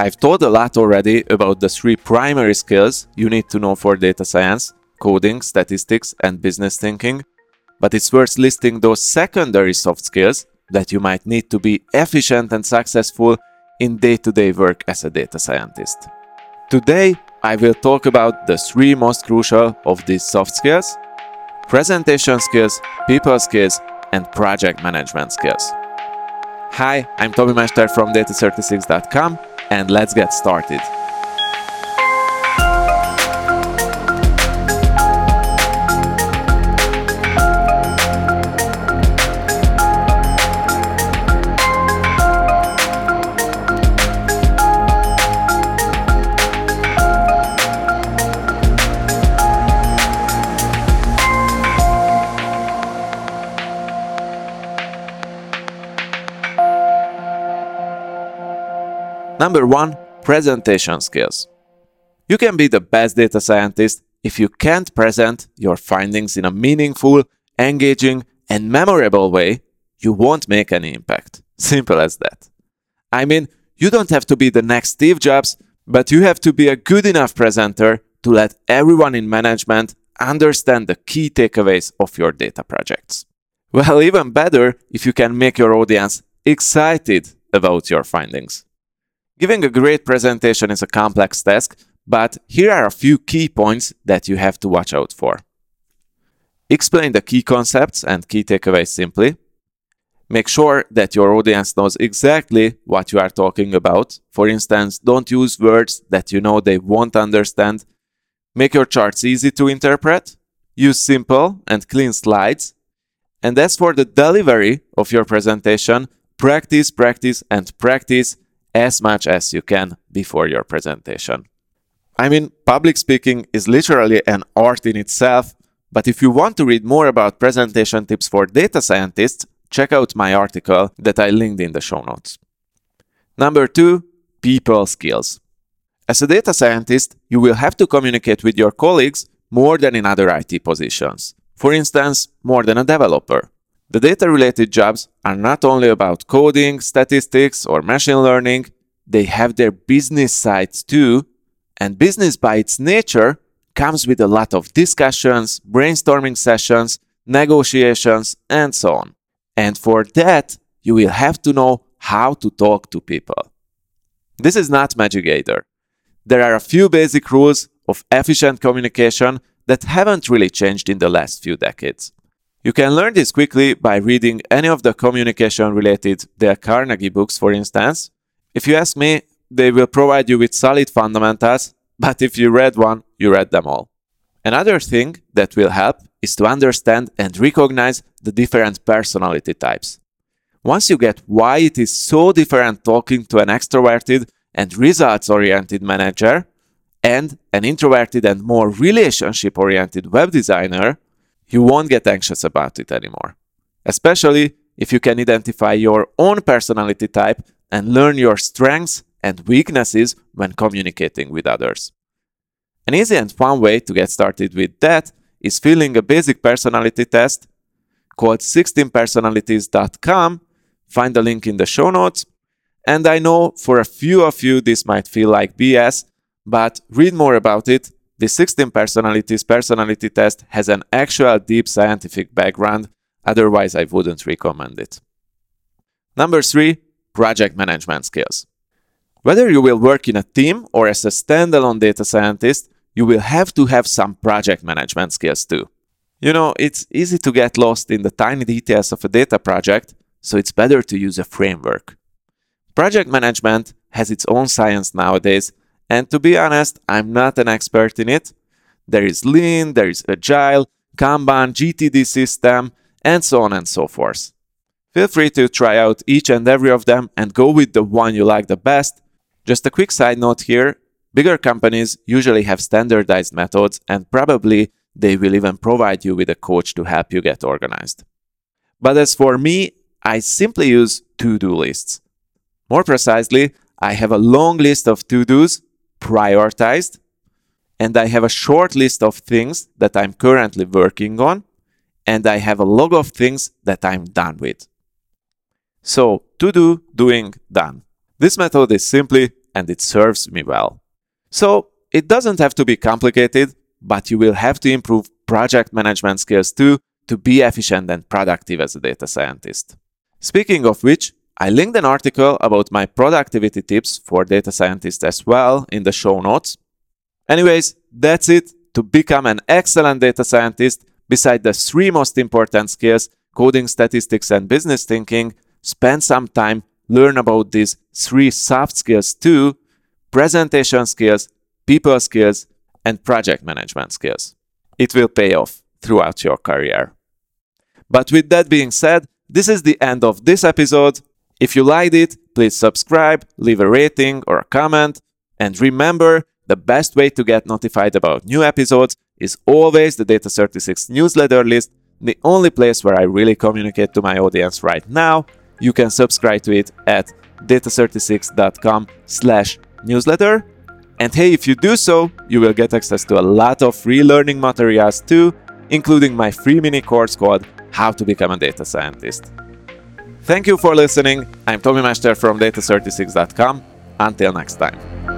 I've told a lot already about the three primary skills you need to know for data science coding, statistics, and business thinking. But it's worth listing those secondary soft skills that you might need to be efficient and successful in day to day work as a data scientist. Today, I will talk about the three most crucial of these soft skills presentation skills, people skills, and project management skills. Hi, I'm Tomi Mester from data36.com, and let's get started. Number one, presentation skills. You can be the best data scientist if you can't present your findings in a meaningful, engaging, and memorable way, you won't make any impact. Simple as that. I mean, you don't have to be the next Steve Jobs, but you have to be a good enough presenter to let everyone in management understand the key takeaways of your data projects. Well, even better if you can make your audience excited about your findings. Giving a great presentation is a complex task, but here are a few key points that you have to watch out for. Explain the key concepts and key takeaways simply. Make sure that your audience knows exactly what you are talking about. For instance, don't use words that you know they won't understand. Make your charts easy to interpret. Use simple and clean slides. And as for the delivery of your presentation, practice, practice, and practice as much as you can before your presentation. I mean, public speaking is literally an art in itself, but if you want to read more about presentation tips for data scientists, check out my article that I linked in the show notes. Number two, people skills. As a data scientist, you will have to communicate with your colleagues more than in other IT positions. For instance, more than a developer. The data related jobs are not only about coding, statistics, or machine learning, they have their business sides too. And business by its nature comes with a lot of discussions, brainstorming sessions, negotiations, and so on. And for that, you will have to know how to talk to people. This is not magic either. There are a few basic rules of efficient communication that haven't really changed in the last few decades. You can learn this quickly by reading any of the communication related Dale Carnegie books, for instance. If you ask me, they will provide you with solid fundamentals, but if you read one, you read them all. Another thing that will help is to understand and recognize the different personality types. Once you get why it is so different talking to an extroverted and results oriented manager and an introverted and more relationship oriented web designer, you won't get anxious about it anymore. Especially if you can identify your own personality type and learn your strengths and weaknesses when communicating with others. An easy and fun way to get started with that is filling a basic personality test called 16personalities.com. Find the link in the show notes. And I know for a few of you this might feel like BS, but read more about it the 16 personalities personality test has an actual deep scientific background, otherwise, I wouldn't recommend it. Number three, project management skills. Whether you will work in a team or as a standalone data scientist, you will have to have some project management skills too. You know, it's easy to get lost in the tiny details of a data project, so it's better to use a framework. Project management has its own science nowadays, and to be honest, I'm not an expert in it. There is Lean, there is Agile, Kanban, GTD system, and so on and so forth. Feel free to try out each and every of them and go with the one you like the best. Just a quick side note here bigger companies usually have standardized methods, and probably they will even provide you with a coach to help you get organized. But as for me, I simply use to do lists. More precisely, I have a long list of to dos prioritized, and I have a short list of things that I'm currently working on, and I have a log of things that I'm done with. So, to do, doing, done. This method is simply and it serves me well. So, it doesn't have to be complicated, but you will have to improve project management skills too to be efficient and productive as a data scientist. Speaking of which, I linked an article about my productivity tips for data scientists as well in the show notes. Anyways, that's it. To become an excellent data scientist, beside the three most important skills coding, statistics, and business thinking spend some time, learn about these three soft skills too presentation skills, people skills, and project management skills. It will pay off throughout your career. But with that being said, this is the end of this episode. If you liked it, please subscribe, leave a rating or a comment, and remember the best way to get notified about new episodes is always the Data 36 newsletter list, the only place where I really communicate to my audience right now. You can subscribe to it at data36.com slash newsletter. And hey, if you do so, you will get access to a lot of free learning materials too, including my free mini course called How to Become a Data Scientist. Thank you for listening. I'm Tomi Mester from data36.com. Until next time.